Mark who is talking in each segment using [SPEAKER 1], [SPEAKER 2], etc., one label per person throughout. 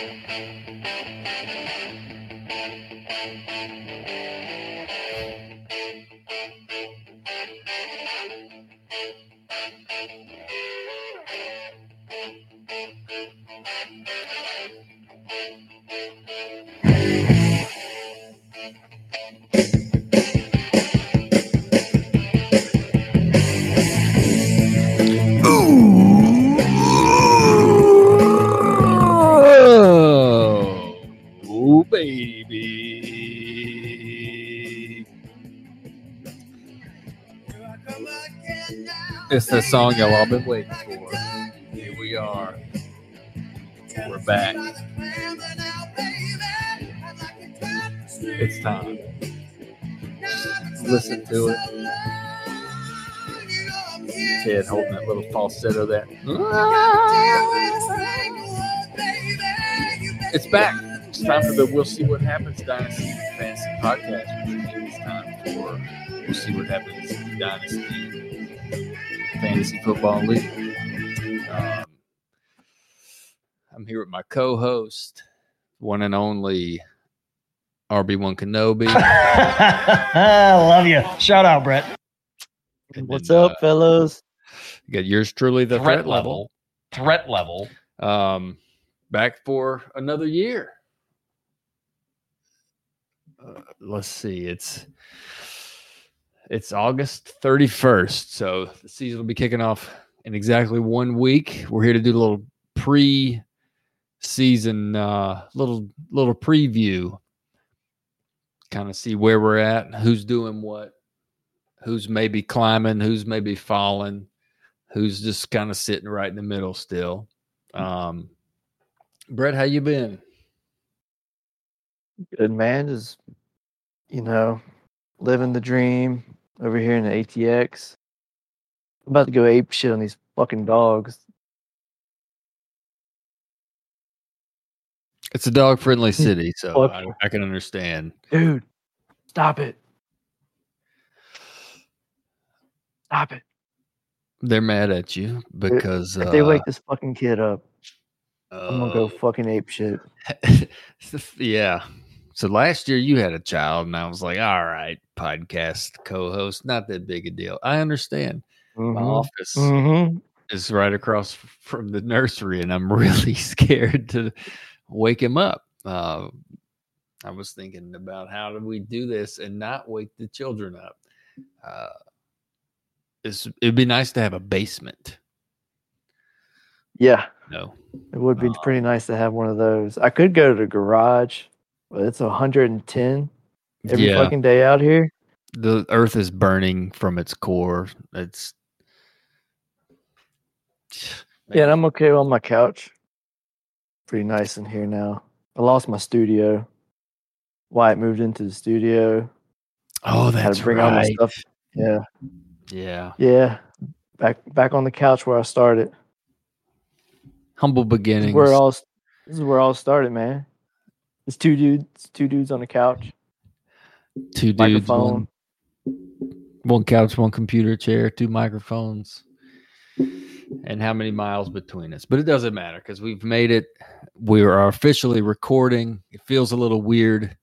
[SPEAKER 1] Oh. It's the song y'all all been waiting for. Here we are. We're back. It's time. Listen to it. Ted holding that little falsetto there. Ah. It's back. It's time for the We'll See What Happens Dynasty Fantasy Podcast. It's time for We'll See What Happens Dynasty Fantasy Football League. Um, I'm here with my co-host, one and only RB1 Kenobi.
[SPEAKER 2] I love you. Shout out, Brett.
[SPEAKER 1] And
[SPEAKER 3] What's
[SPEAKER 1] then,
[SPEAKER 3] up,
[SPEAKER 1] uh,
[SPEAKER 3] fellas?
[SPEAKER 1] You got yours truly, the
[SPEAKER 2] Threat
[SPEAKER 1] threat, level.
[SPEAKER 2] Threat level.
[SPEAKER 1] Um, back for another year. Uh, let's see. It's it's August 31st, so the season will be kicking off in exactly one week. We're here to do a little pre-season, uh, little little preview, kind of see where we're at, who's doing what, who's maybe climbing, who's maybe falling, who's just kind of sitting right in the middle still. Um, Brett, how you been?
[SPEAKER 3] Good man, just you know, living the dream over here in the ATX. I'm about to go ape shit on these fucking dogs.
[SPEAKER 1] It's a dog friendly city, so I, I can understand.
[SPEAKER 3] Dude, stop it. Stop it.
[SPEAKER 1] They're mad at you because
[SPEAKER 3] If
[SPEAKER 1] uh,
[SPEAKER 3] they wake this fucking kid up, I'm gonna go
[SPEAKER 1] uh,
[SPEAKER 3] fucking ape shit.
[SPEAKER 1] yeah. So last year you had a child, and I was like, "All right, podcast co-host, not that big a deal." I understand. My
[SPEAKER 3] Mhm.
[SPEAKER 1] office
[SPEAKER 3] Mhm.
[SPEAKER 1] is right across from the nursery, and I'm really scared to wake him up. Uh, I was thinking about how do we do this and not wake the children up. Uh, it's, it'd be nice to have a basement.
[SPEAKER 3] Yeah,
[SPEAKER 1] No,
[SPEAKER 3] it would be
[SPEAKER 1] Uh,
[SPEAKER 3] pretty nice to have one of those. I could go to the garage, but it's 110 every
[SPEAKER 1] yeah,
[SPEAKER 3] fucking day out here.
[SPEAKER 1] the earth is burning from its core. It's
[SPEAKER 3] Yeah, and I'm okay on my couch. Pretty nice in here now. I lost my studio. Wyatt moved into the studio.
[SPEAKER 1] oh,
[SPEAKER 3] Had
[SPEAKER 1] that's
[SPEAKER 3] to bring all my
[SPEAKER 1] right.
[SPEAKER 3] stuff. Yeah,
[SPEAKER 1] Yeah,
[SPEAKER 3] yeah. Back back on the couch where I started.
[SPEAKER 1] humble
[SPEAKER 3] This
[SPEAKER 1] beginnings.
[SPEAKER 3] is where it all this is where it all started, man. It's two dudes, two dudes on a couch.
[SPEAKER 1] Two dudes,
[SPEAKER 3] microphone.
[SPEAKER 1] one, one couch, one computer chair, two microphones, and how many miles between us. But it doesn't matter because we've made it. We are officially recording. It feels a little weird.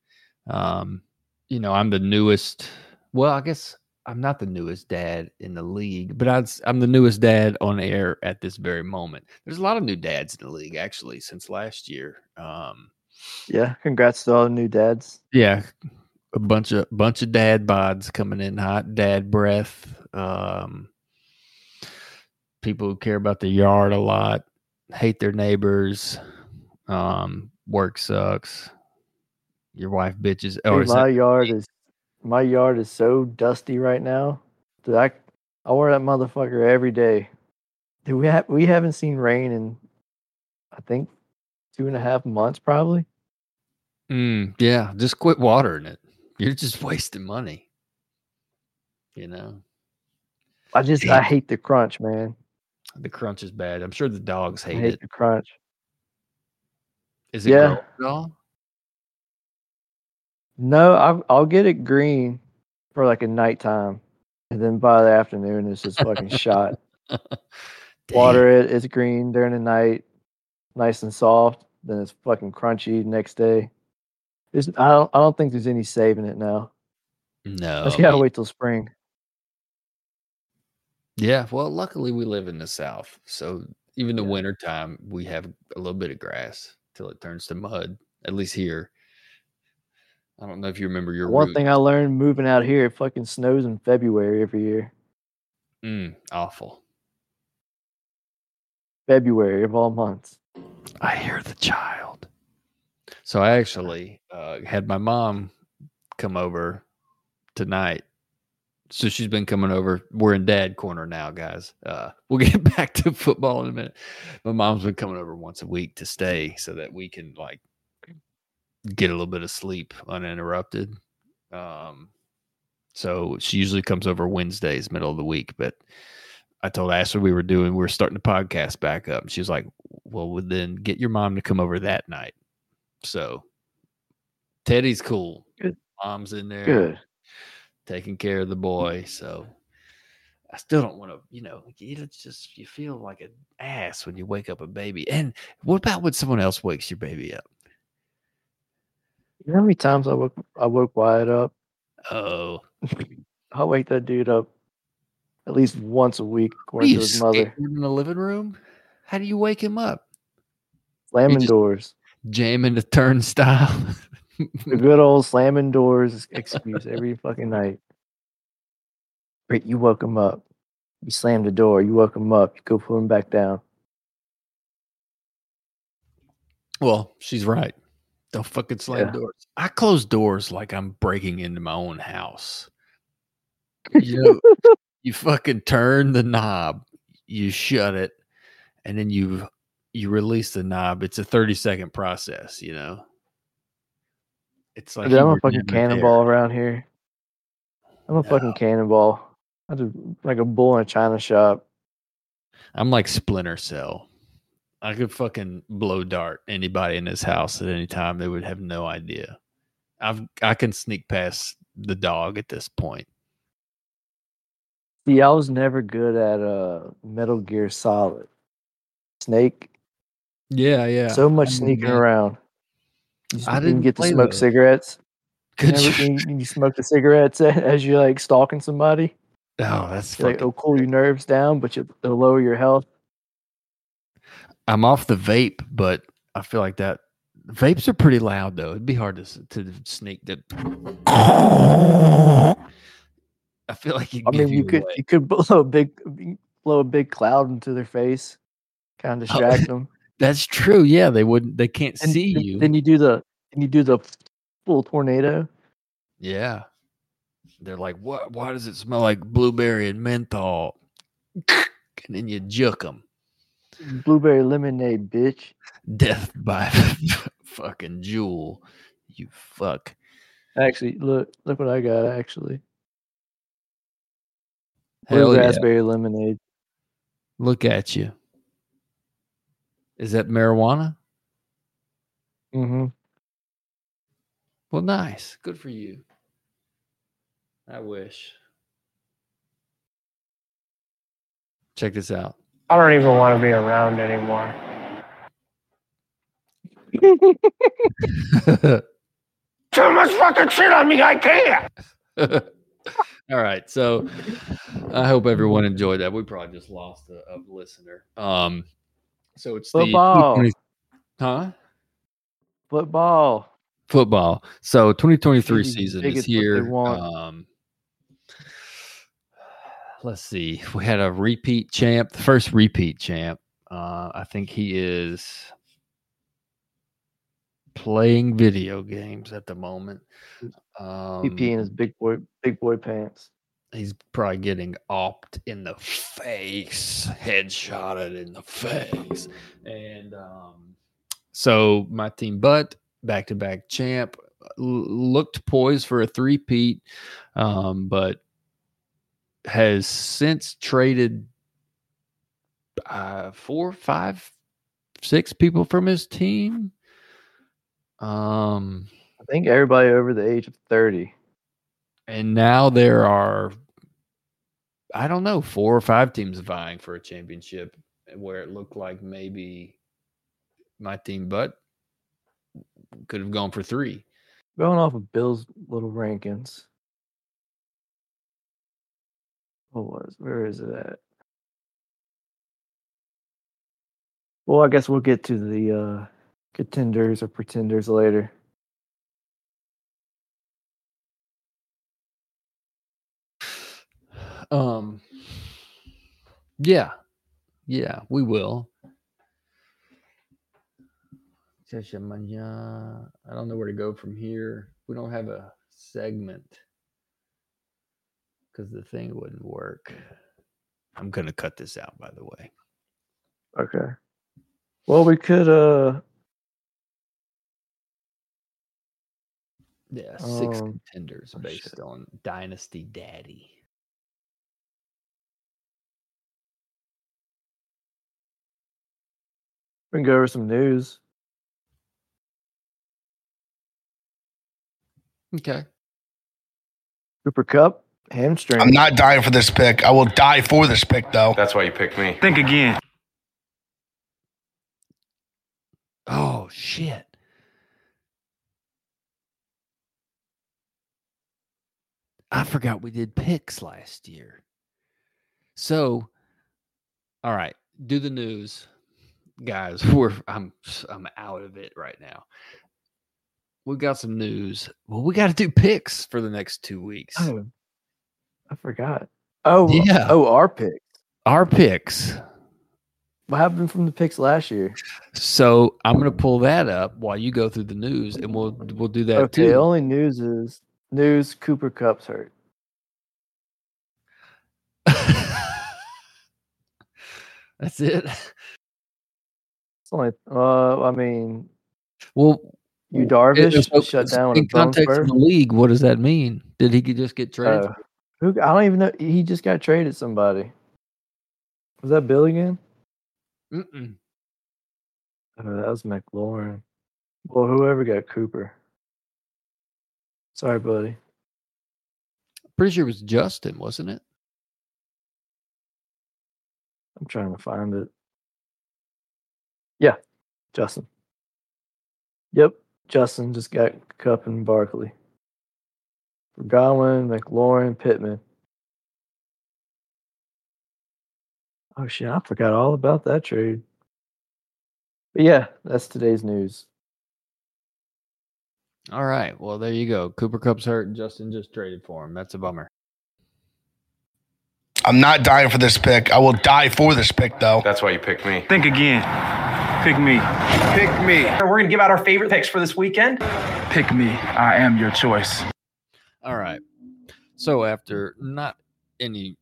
[SPEAKER 1] Um, you know, I'm the newest. Well, I guess I'm not the newest dad in the league, but I'd, I'm the newest dad on air at this very moment. There's a lot of new dads in the league actually since last year. Um,
[SPEAKER 3] Yeah, congrats to all the new dads.
[SPEAKER 1] yeah, a bunch of bunch of dad bods coming in hot, dad breath. Um, people who care about the yard a lot, hate their neighbors. Um, work sucks. Your wife bitches. Or
[SPEAKER 3] Dude, my
[SPEAKER 1] that-
[SPEAKER 3] yard is my yard is so dusty right now that I I wear that motherfucker every day. Dude, we have we haven't seen rain in I think two and a half months probably.
[SPEAKER 1] Mm, yeah, just quit watering it. You're just wasting money. You know,
[SPEAKER 3] I just I hate the crunch, man.
[SPEAKER 1] the crunch is bad. I'm sure the dogs
[SPEAKER 3] I
[SPEAKER 1] hate,
[SPEAKER 3] hate
[SPEAKER 1] it.
[SPEAKER 3] the crunch.
[SPEAKER 1] Is it
[SPEAKER 3] Yeah.
[SPEAKER 1] grown at all?
[SPEAKER 3] No, I'll I'll get it green for like a nighttime, and then by the afternoon it's just fucking shot. Water it, it's green during the night, nice and soft. then it's fucking crunchy next day. There's, I don't I don't think there's any saving it now.
[SPEAKER 1] No.
[SPEAKER 3] But you gotta wait till spring.
[SPEAKER 1] Yeah, well, luckily we live in the south, so even the
[SPEAKER 3] Yeah.
[SPEAKER 1] winter time we have a little bit of grass till it turns to mud. At least here. I don't know if you remember your
[SPEAKER 3] One
[SPEAKER 1] route.
[SPEAKER 3] thing I learned moving out here, it fucking snows in February every year.
[SPEAKER 1] Mm, awful.
[SPEAKER 3] February of all months.
[SPEAKER 1] I hear the child. So I actually uh, had my mom come over tonight. So she's been coming over. We're in dad corner now, guys. Uh, we'll get back to football in a minute. My mom's been coming over once a week to stay so that we can like get a little bit of sleep uninterrupted. Um, so she usually comes over Wednesdays, middle of the week. But I told Ashley we were doing, we were starting the podcast back up. And she was like, well, well, then get your mom to come over that night. So Teddy's cool.
[SPEAKER 3] Good.
[SPEAKER 1] Mom's in there
[SPEAKER 3] Good.
[SPEAKER 1] taking care of the boy. So I still don't want to, you know, it's just you feel like an ass when you wake up a baby. And what about when someone else wakes your baby up?
[SPEAKER 3] You know how many times I woke I woke Wyatt up?
[SPEAKER 1] Oh,
[SPEAKER 3] I wake that dude up at least once a week, according to his mother.
[SPEAKER 1] in the living room? How do you wake him up?
[SPEAKER 3] Slamming doors.
[SPEAKER 1] Jamming the turnstile.
[SPEAKER 3] The good old slamming doors excuse every fucking night. Great, you woke him up. You slammed the door. You woke him up. You go put him back down.
[SPEAKER 1] well, she's right. Don't fucking slam
[SPEAKER 3] Yeah.
[SPEAKER 1] doors. I close doors like I'm breaking into my own house. You know, you fucking turn the knob, you shut it, and then you you release the knob. It's a 30 second process, you know. It's like
[SPEAKER 3] Dude, I'm a fucking
[SPEAKER 1] never there.
[SPEAKER 3] cannonball around here. I'm a fucking cannonball. I just like a bull in a china shop.
[SPEAKER 1] I'm like Splinter Cell. I could fucking blow dart anybody in this house at any time. They would have no idea. I've I can sneak past the dog at this point.
[SPEAKER 3] See, I was never good at uh Metal Gear Solid. Snake,
[SPEAKER 1] Yeah, yeah.
[SPEAKER 3] so much sneaking
[SPEAKER 1] man.
[SPEAKER 3] around. You,
[SPEAKER 1] I
[SPEAKER 3] you
[SPEAKER 1] didn't
[SPEAKER 3] get to smoke
[SPEAKER 1] those.
[SPEAKER 3] cigarettes. You,
[SPEAKER 1] Good.
[SPEAKER 3] never, you, you smoke the cigarettes as you're like stalking somebody.
[SPEAKER 1] oh, that's
[SPEAKER 3] like, it'll cool your nerves down, but you, it'll lower your health.
[SPEAKER 1] I'm off the vape, but I feel like that vapes are pretty loud though. It'd be hard to to sneak that. I feel like you.
[SPEAKER 3] I mean, you could you could blow a big blow a big cloud into their face, kind of
[SPEAKER 1] Oh,
[SPEAKER 3] distract them.
[SPEAKER 1] That's true. Yeah, they wouldn't. They can't
[SPEAKER 3] And
[SPEAKER 1] see
[SPEAKER 3] then-
[SPEAKER 1] you.
[SPEAKER 3] Then you do the then you do the full tornado.
[SPEAKER 1] yeah, they're like, "What? Why does it smell like blueberry and menthol?" and then you juke them.
[SPEAKER 3] Blueberry lemonade, bitch.
[SPEAKER 1] Death by fucking Juul. You fuck.
[SPEAKER 3] Actually, look look what I got. Actually, blue
[SPEAKER 1] Hell yeah.
[SPEAKER 3] raspberry lemonade.
[SPEAKER 1] Look at you. Is that marijuana?
[SPEAKER 3] Mm-hmm.
[SPEAKER 1] Well, nice. Good for you. I wish. Check this out.
[SPEAKER 2] I don't even want to be around anymore. Too much fucking shit on me. I can't.
[SPEAKER 1] All right. So I hope everyone enjoyed that. We probably just lost a, a listener. Um, so it's
[SPEAKER 3] Football.
[SPEAKER 1] the 20 huh?
[SPEAKER 3] Football.
[SPEAKER 1] Football. So 2023 season is here. Um, let's see. We had a repeat champ, the first repeat champ. Uh, I think he is playing video games at the moment. Um,
[SPEAKER 3] PP in his big boy big boy pants.
[SPEAKER 1] he's probably getting opt in the face, headshotted in the face. And um, so my team, but back to back champ, looked poised for a three-peat, um, but has since traded uh, four, five, six people from his team. Um,
[SPEAKER 3] I think everybody over the age of thirty.
[SPEAKER 1] and now there are i don't know four or five teams vying for a championship where it looked like maybe my team but could have gone for three.
[SPEAKER 3] Going off of Bill's little rankings. What was? Where is it at? Well, I guess we'll get to the uh, contenders or pretenders later.
[SPEAKER 1] Um, yeah, yeah, we will. I don't know where to go from here. We don't have a segment because the thing wouldn't work. I'm gonna cut this out, by the way.
[SPEAKER 3] Okay. Well, we could uh
[SPEAKER 1] Yeah, six
[SPEAKER 3] Um,
[SPEAKER 1] contenders
[SPEAKER 3] oh,
[SPEAKER 1] based
[SPEAKER 3] shit.
[SPEAKER 1] on Dynasty Daddy.
[SPEAKER 3] We can go over some news.
[SPEAKER 1] Okay.
[SPEAKER 3] Cooper Kupp hamstring.
[SPEAKER 4] I'm not dying for this pick. I will die for this pick, though.
[SPEAKER 5] That's why you picked me.
[SPEAKER 2] Think again.
[SPEAKER 1] Oh shit. I forgot we did picks last year. So, all right, do the news, guys. We're I'm I'm out of it right now. We got some news. Well, we got to do picks for the next two weeks.
[SPEAKER 3] Oh, I forgot. Oh,
[SPEAKER 1] Yeah.
[SPEAKER 3] Oh, our picks.
[SPEAKER 1] Our picks.
[SPEAKER 3] What happened from the picks last year?
[SPEAKER 1] So I'm gonna pull that up while you go through the news, and we'll we'll do that
[SPEAKER 3] okay,
[SPEAKER 1] too.
[SPEAKER 3] only news is news. Cooper Kupp's hurt.
[SPEAKER 1] That's it.
[SPEAKER 3] It's only. Uh, I mean,
[SPEAKER 1] Well,
[SPEAKER 3] you
[SPEAKER 1] It-
[SPEAKER 3] Darvish shut down
[SPEAKER 1] in context of the league. What does that mean? Did he could just get traded?
[SPEAKER 3] Uh, who? I don't even know. He just got traded. Somebody. Was that Bill again?
[SPEAKER 1] Mm-mm.
[SPEAKER 3] Oh, that was McLaurin. Well, whoever got Cooper. Sorry, buddy.
[SPEAKER 1] Pretty sure it was Justin, wasn't it?
[SPEAKER 3] I'm trying to find it. Yeah, Justin. Yep, Justin just got Kupp and Barkley. For Godwin, McLaurin, Pittman. Oh shit, I forgot all about that trade. But yeah, that's today's news.
[SPEAKER 1] All right. Well, there you go. Cooper Kupp's hurt, and Justin just traded for him. That's a bummer.
[SPEAKER 4] I'm not dying for this pick. I will die for this pick, though.
[SPEAKER 5] That's why you picked me.
[SPEAKER 2] Think again. Pick me.
[SPEAKER 5] Pick me.
[SPEAKER 6] We're going to give out our favorite picks for this weekend.
[SPEAKER 2] Pick me. I am your choice.
[SPEAKER 1] All right. So after not any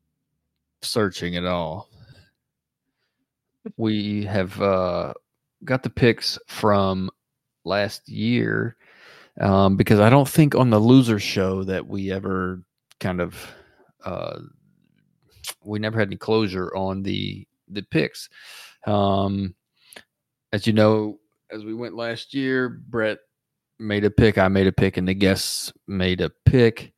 [SPEAKER 1] searching at all, we have uh, got the picks from last year um, because I don't think on the loser show that we ever kind of uh, we never had any closure on the the picks. Um, as you know, as we went last year, Brett made a pick, I made a pick, and the guests made a pick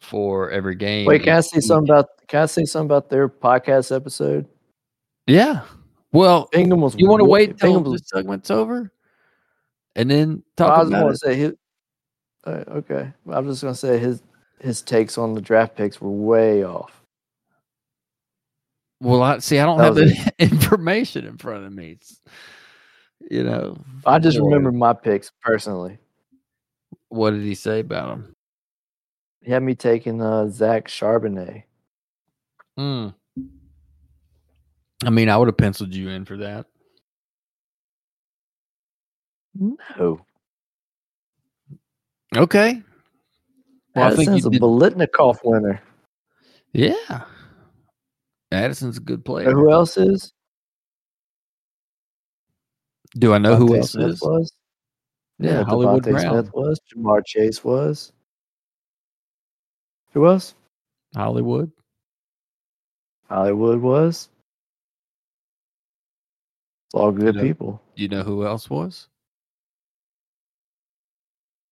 [SPEAKER 1] for every game.
[SPEAKER 3] Wait, can I say something about? Can I say something about their podcast episode?
[SPEAKER 1] Yeah. Well,
[SPEAKER 3] Bingham was.
[SPEAKER 1] you want to wait until
[SPEAKER 3] Bingham was.
[SPEAKER 1] this segment's over, and then
[SPEAKER 3] I was
[SPEAKER 1] about it.
[SPEAKER 3] say his. Uh, okay, I'm just going to say his his takes on the draft picks were way off.
[SPEAKER 1] Well, I see. I don't
[SPEAKER 3] That
[SPEAKER 1] have the information in front of me. It's, you know,
[SPEAKER 3] I just
[SPEAKER 1] Or-
[SPEAKER 3] remember my picks personally.
[SPEAKER 1] what did he say about him?
[SPEAKER 3] He had me taking uh, Zach Charbonnet.
[SPEAKER 1] Hmm. I mean, I would have penciled you in for that.
[SPEAKER 3] No,
[SPEAKER 1] Okay. Well, I think
[SPEAKER 3] Addison's
[SPEAKER 1] you
[SPEAKER 3] a
[SPEAKER 1] did-
[SPEAKER 3] Biletnikoff winner.
[SPEAKER 1] Yeah. Addison's a good player.
[SPEAKER 3] who else is?
[SPEAKER 1] Do I know who else
[SPEAKER 3] Smith
[SPEAKER 1] is?
[SPEAKER 3] was?
[SPEAKER 1] Yeah,
[SPEAKER 3] Yeah,
[SPEAKER 1] Hollywood
[SPEAKER 3] Devontae
[SPEAKER 1] Brown.
[SPEAKER 3] Smith was. Ja'Marr Chase was. Who else?
[SPEAKER 1] Hollywood.
[SPEAKER 3] Hollywood was. It's all good
[SPEAKER 1] know-
[SPEAKER 3] people.
[SPEAKER 1] You know who else was?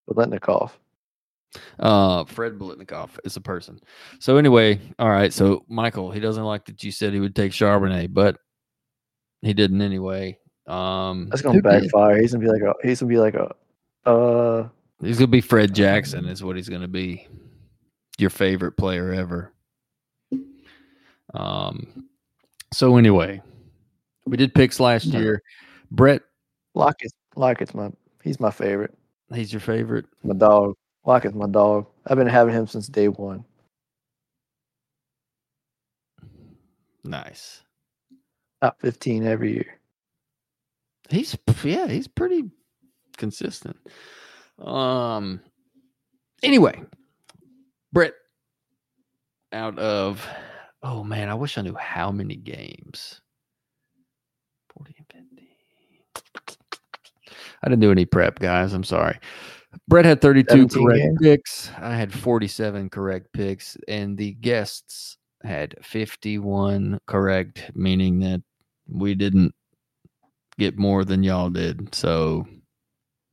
[SPEAKER 3] Biletnikoff.
[SPEAKER 1] Uh, Fred Biletnikoff is a person. So anyway, all right. So Michael, he doesn't like that you said he would take Charbonnet, but he didn't anyway. Um,
[SPEAKER 3] That's gonna
[SPEAKER 1] who did?
[SPEAKER 3] backfire. He's gonna be like a. He's gonna be like a. Uh,
[SPEAKER 1] He's gonna be Fred Jackson. Is what he's gonna be. Your favorite player ever. Um. So anyway, we did picks last year. Brett,
[SPEAKER 3] Lockett's Lockett's my. He's my favorite.
[SPEAKER 1] he's your favorite.
[SPEAKER 3] My dog. Lockett's my dog. I've been having him since day one.
[SPEAKER 1] Nice.
[SPEAKER 3] Top fifteen every year.
[SPEAKER 1] He's yeah, he's pretty consistent. Um. Anyway, Brett, out of oh man, I wish I knew how many games. Forty and fifty. I didn't do any prep, guys. I'm sorry. Brett had 32 correct
[SPEAKER 3] games?
[SPEAKER 1] picks. I had 47 correct picks, and the guests had 51 correct, meaning that we didn't get more than y'all did. So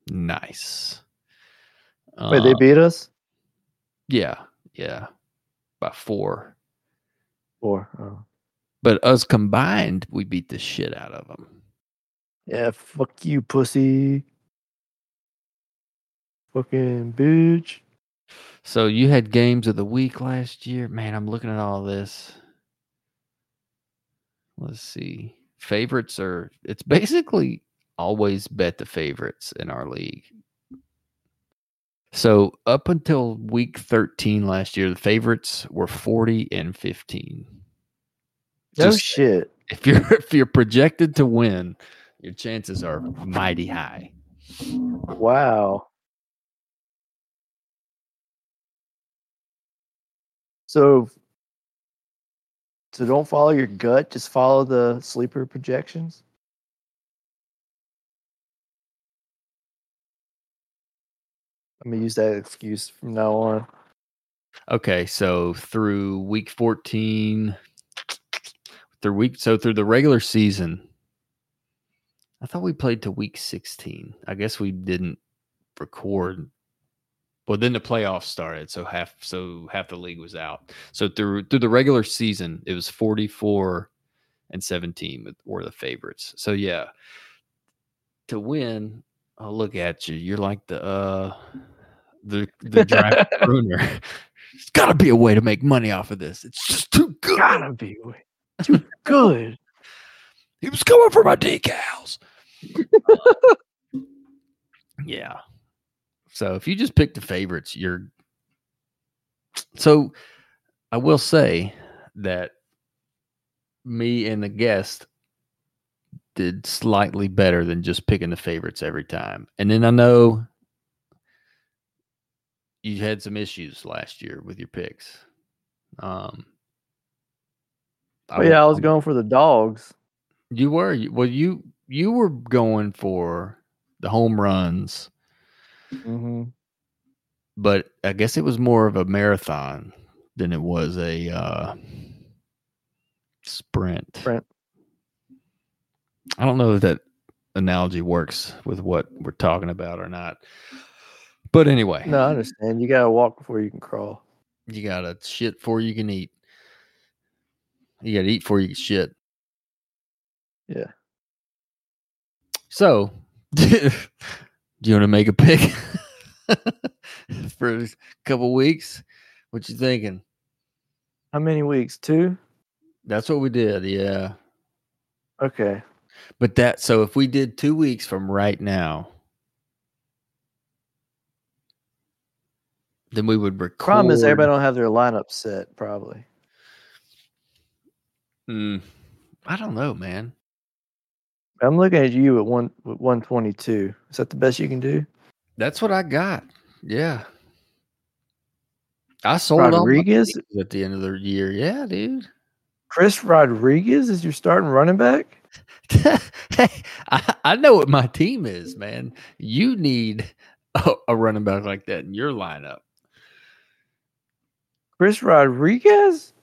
[SPEAKER 1] nice.
[SPEAKER 3] Wait, they
[SPEAKER 1] Uh,
[SPEAKER 3] beat us?
[SPEAKER 1] yeah, yeah, by four.
[SPEAKER 3] Or oh.
[SPEAKER 1] But us combined, we beat the shit out of them.
[SPEAKER 3] yeah, fuck you, pussy. Fucking bitch.
[SPEAKER 1] So you had games of the week last year. Man, I'm looking at all this. Let's see. Favorites are it's basically always bet the favorites in our league. So up until week 13 last year, the favorites were 40 and 15.
[SPEAKER 3] No
[SPEAKER 1] Just-
[SPEAKER 3] shit.
[SPEAKER 1] If you're if you're projected to win, your chances are mighty high.
[SPEAKER 3] Wow. So, so don't follow your gut. Just follow the sleeper projections. I'm gonna use that excuse from now on.
[SPEAKER 1] Okay, so through week 14 through week so through the regular season I thought we played to week 16. I guess we didn't record well then the playoffs started so half so half the league was out. So through through the regular season it was 44 and 17 were the favorites. So yeah, to win, oh look at you. You're like the uh the the draft ruiner. There's got to be a way to make money off of this. It's just too good.
[SPEAKER 3] Gotta be too good.
[SPEAKER 1] He was coming for my decals. yeah. So if you just pick the favorites, you're. So I will say that me and the guest did slightly better than just picking the favorites every time. And then I know you had some issues last year with your picks. Um,
[SPEAKER 3] Oh yeah, I was going for the dogs.
[SPEAKER 1] you were well. You you were going for the home runs,
[SPEAKER 3] Mm-hmm.
[SPEAKER 1] but I guess it was more of a marathon than it was a uh, sprint.
[SPEAKER 3] Sprint.
[SPEAKER 1] I don't know if that analogy works with what we're talking about or not. But anyway,
[SPEAKER 3] No, I understand. You gotta walk before you can crawl.
[SPEAKER 1] you gotta shit before you can eat. You gotta eat before you can shit.
[SPEAKER 3] Yeah.
[SPEAKER 1] So, do you want to make a pick for a couple weeks? What you thinking?
[SPEAKER 3] How many weeks? Two.
[SPEAKER 1] That's what we did, yeah.
[SPEAKER 3] Okay.
[SPEAKER 1] But that so if we did two weeks from right now, then we would record.
[SPEAKER 3] Problem is everybody don't have their lineup set. Probably.
[SPEAKER 1] Mm, I don't know, man.
[SPEAKER 3] I'm looking at you at one with 122. Is that the best you can do?
[SPEAKER 1] That's what I got. Yeah. I sold
[SPEAKER 3] Rodriguez?
[SPEAKER 1] at the end of the year. Yeah, dude.
[SPEAKER 3] Chris Rodriguez is your starting running back.
[SPEAKER 1] hey, I, I know what my team is, man. You need a, a running back like that in your lineup.
[SPEAKER 3] Chris Rodriguez.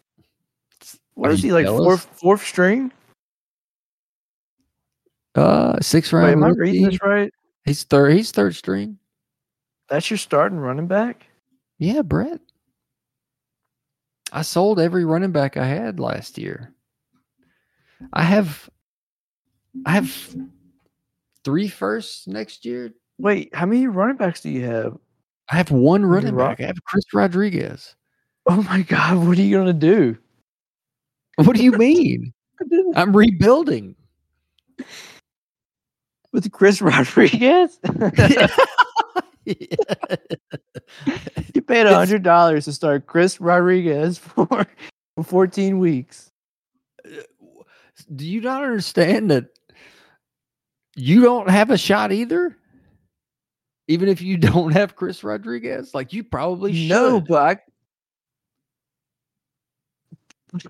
[SPEAKER 3] What
[SPEAKER 1] Are
[SPEAKER 3] is he like
[SPEAKER 1] jealous?
[SPEAKER 3] fourth fourth string?
[SPEAKER 1] Uh, six round.
[SPEAKER 3] Wait, am I reading this right?
[SPEAKER 1] He's third. He's third string.
[SPEAKER 3] That's your starting running back.
[SPEAKER 1] Yeah, Brett. I sold every running back I had last year. I have, I have three firsts next year.
[SPEAKER 3] Wait, how many running backs do you have?
[SPEAKER 1] I have one running back. I have Chris Rodriguez.
[SPEAKER 3] Oh my god, what are you gonna do?
[SPEAKER 1] What do you mean? I'm rebuilding.
[SPEAKER 3] With Chris Rodriguez? you paid a hundred dollars to start Chris Rodriguez for, 14 weeks.
[SPEAKER 1] do you not understand that you don't have a shot either? Even if you don't have Chris Rodriguez, like you probably should.
[SPEAKER 3] No, but I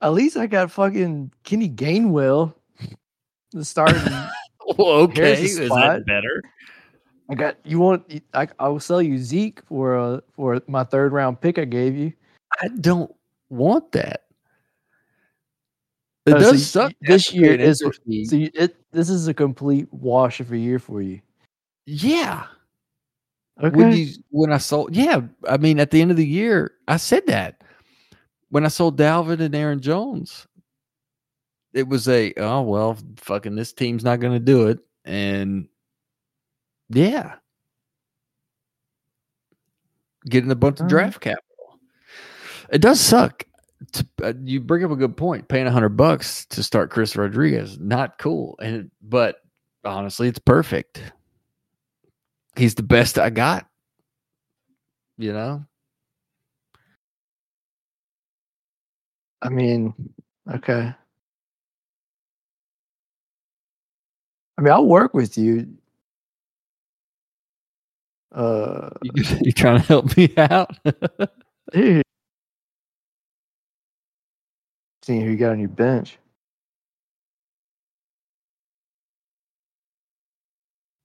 [SPEAKER 3] at least I got fucking Kenny Gainwell to start.
[SPEAKER 1] okay, is that better?
[SPEAKER 3] I got you want I I will sell you Zeke for uh for my third round pick I gave you.
[SPEAKER 1] I don't want that. It
[SPEAKER 3] Oh,
[SPEAKER 1] does
[SPEAKER 3] you-
[SPEAKER 1] suck.
[SPEAKER 3] this year is- So you, it this is a complete wash of a year for you.
[SPEAKER 1] yeah.
[SPEAKER 3] Okay.
[SPEAKER 1] When you when I sold, yeah, I mean, at the end of the year, I said that when I sold Dalvin and Aaron Jones, it was a oh well, fucking this team's not going to do it, and yeah, getting a bunch of draft capital. It does suck. To, uh, you bring up a good point. Paying a hundred bucks to start Chris Rodriguez, not cool, and but honestly, it's perfect he's the best I got. You know,
[SPEAKER 3] I mean, okay. I mean, I'll work with you. Uh,
[SPEAKER 1] you, you trying to help me out?
[SPEAKER 3] dude. Seeing who you got on your bench.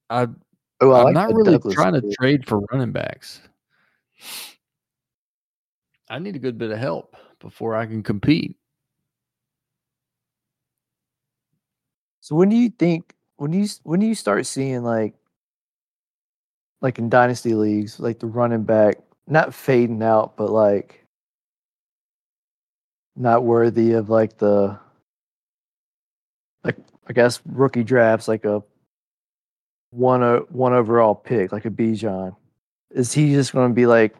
[SPEAKER 1] I,
[SPEAKER 3] Oh, I
[SPEAKER 1] I'm
[SPEAKER 3] like
[SPEAKER 1] not really
[SPEAKER 3] Douglas
[SPEAKER 1] trying to
[SPEAKER 3] pick.
[SPEAKER 1] trade for running backs. I need a good bit of help before I can compete.
[SPEAKER 3] So when do you think when do you when do you start seeing like like in dynasty leagues, like the running back not fading out, but like not worthy of like the like I guess rookie drafts like a one o- one overall pick, like a Bijan. Is he just going to be like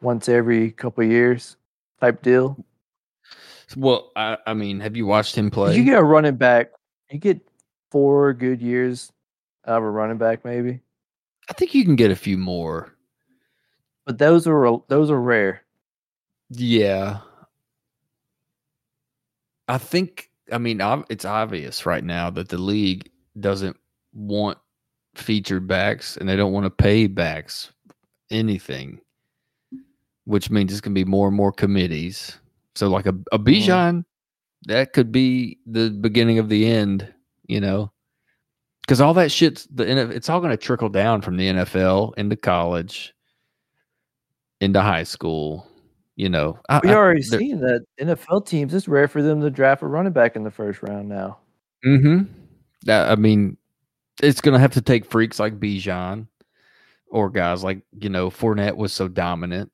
[SPEAKER 3] once every couple years type deal?
[SPEAKER 1] Well, I, I mean, have you watched him play?
[SPEAKER 3] You get a running back, you get four good years out of a running back, maybe.
[SPEAKER 1] I think you can get a few more.
[SPEAKER 3] But those are those are rare.
[SPEAKER 1] Yeah. I think, I mean, it's obvious right now that the league doesn't want featured backs and they don't want to pay backs anything, which means it's going to be more and more committees. So, like a, a mm-hmm. Bijan, that could be the beginning of the end, you know? Because all that shit's the it's all going to trickle down from the NFL into college, into high school. You know, I,
[SPEAKER 3] We already
[SPEAKER 1] there-
[SPEAKER 3] seen that NFL teams. It's rare for them to draft a running back in the first round now.
[SPEAKER 1] That I mean, it's gonna have to take freaks like Bijan or guys like you know Fournette was so dominant.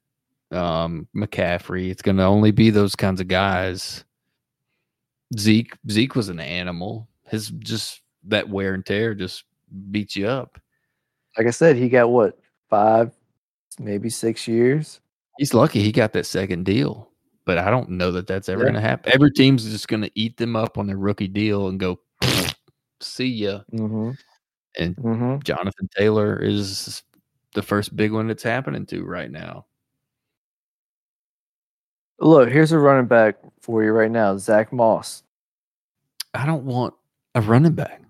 [SPEAKER 1] Um, McCaffrey. It's gonna only be those kinds of guys. Zeke. Zeke was an animal. His just that wear and tear just beats you up.
[SPEAKER 3] Like I said, he got what five, maybe six years.
[SPEAKER 1] He's lucky he got that second deal, but I don't know that that's ever
[SPEAKER 3] Yeah.
[SPEAKER 1] gonna happen. Every team's just gonna eat them up on their rookie deal and go, see ya.
[SPEAKER 3] Mm-hmm.
[SPEAKER 1] And
[SPEAKER 3] Mm-hmm.
[SPEAKER 1] Jonathan Taylor is the first big one that's happening to right now.
[SPEAKER 3] Look, here's a running back for you right now, Zach Moss.
[SPEAKER 1] I don't want a running back.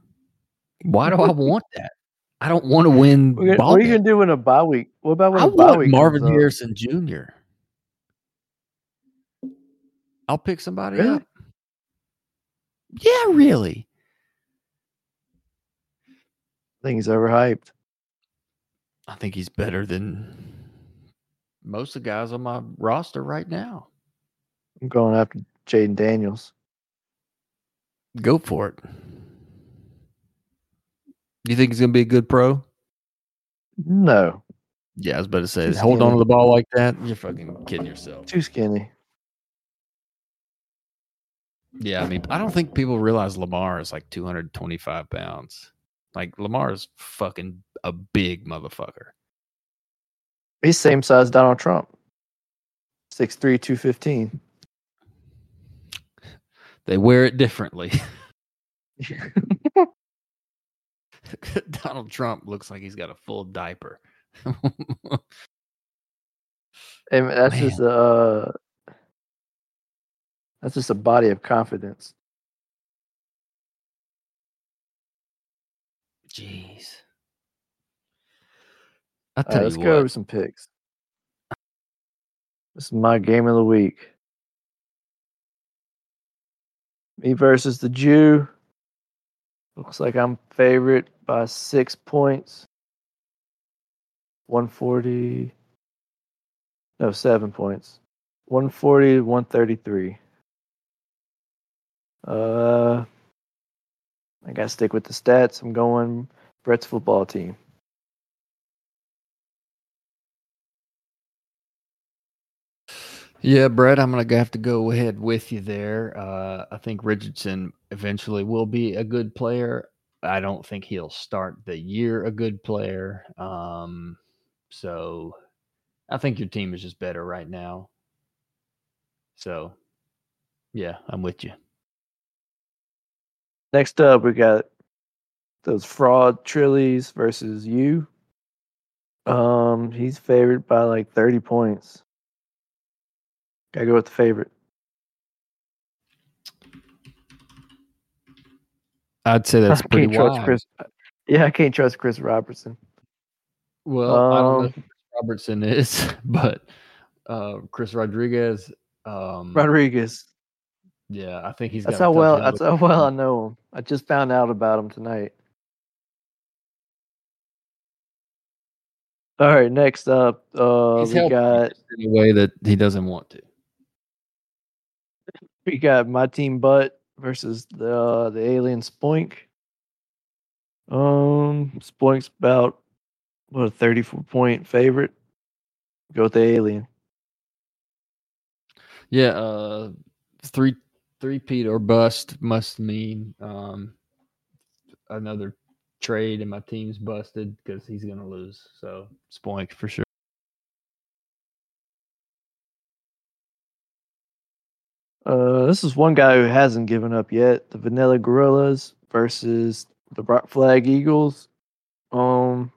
[SPEAKER 1] Why do I want that? I don't want to win.
[SPEAKER 3] What, are- what are you gonna do in a bye week? What about when
[SPEAKER 1] I
[SPEAKER 3] a bye
[SPEAKER 1] want
[SPEAKER 3] week
[SPEAKER 1] Marvin? Harrison Jr. I'll pick somebody
[SPEAKER 3] Really?
[SPEAKER 1] up. Yeah, really.
[SPEAKER 3] I think he's overhyped.
[SPEAKER 1] I think he's better than most of the guys on my roster right now.
[SPEAKER 3] I'm going after Jayden Daniels.
[SPEAKER 1] Go for it. Do you think he's going to be a good pro?
[SPEAKER 3] No,
[SPEAKER 1] Yeah, I was about to say,
[SPEAKER 3] Too
[SPEAKER 1] hold on to the ball like that. You're fucking kidding yourself.
[SPEAKER 3] too skinny.
[SPEAKER 1] Yeah, I mean, I don't think people realize Lamar is like 225 pounds. Like Lamar is fucking a big motherfucker.
[SPEAKER 3] He's same size Donald Trump. 6'3", 215.
[SPEAKER 1] They wear it differently. Donald Trump looks like he's got a full diaper.
[SPEAKER 3] And that's
[SPEAKER 1] Man.
[SPEAKER 3] just a uh, that's just a body of confidence.
[SPEAKER 1] Jeez. I
[SPEAKER 3] All
[SPEAKER 1] tell
[SPEAKER 3] right, let's go over some picks. This is my game of the week. Me versus the Jew. Looks like I'm favorite by six points. 140. No, seven points. 140 133. Uh, I got to stick with the stats. I'm going Brett's football team.
[SPEAKER 1] Yeah, Brett, I'm gonna have to go ahead with you there. Uh, I think Richardson eventually will be a good player. I don't think he'll start the year a good player. Um, so I think your team is just better right now. So, yeah, I'm with you.
[SPEAKER 3] Next up, we got those fraud Trillies versus you. Um, he's favored by like 30 points. Gotta go with the favorite.
[SPEAKER 1] I'd say that's pretty wide.
[SPEAKER 3] Chris. Yeah, I can't trust Chris Robertson.
[SPEAKER 1] Well, I don't know
[SPEAKER 3] Um,
[SPEAKER 1] who Chris Robertson is, but uh, Chris Rodriguez. Um,
[SPEAKER 3] Rodriguez.
[SPEAKER 1] yeah, I think he's.
[SPEAKER 3] That's how well. That's how well I know him. I just found out about him tonight. All right, next up, uh,
[SPEAKER 1] He's
[SPEAKER 3] we got
[SPEAKER 1] in a way that he doesn't want to.
[SPEAKER 3] We got my team butt versus the uh, the alien Spoink. Um, Spoink's about what a thirty four point favorite. Go with the alien.
[SPEAKER 1] Yeah, uh, three three peat or bust must mean um, another trade, and my team's busted because he's gonna lose. So Spoink for sure.
[SPEAKER 3] Uh, this is one guy who hasn't given up yet. The Vanilla Gorillas versus the Rock Flag Eagles. Um,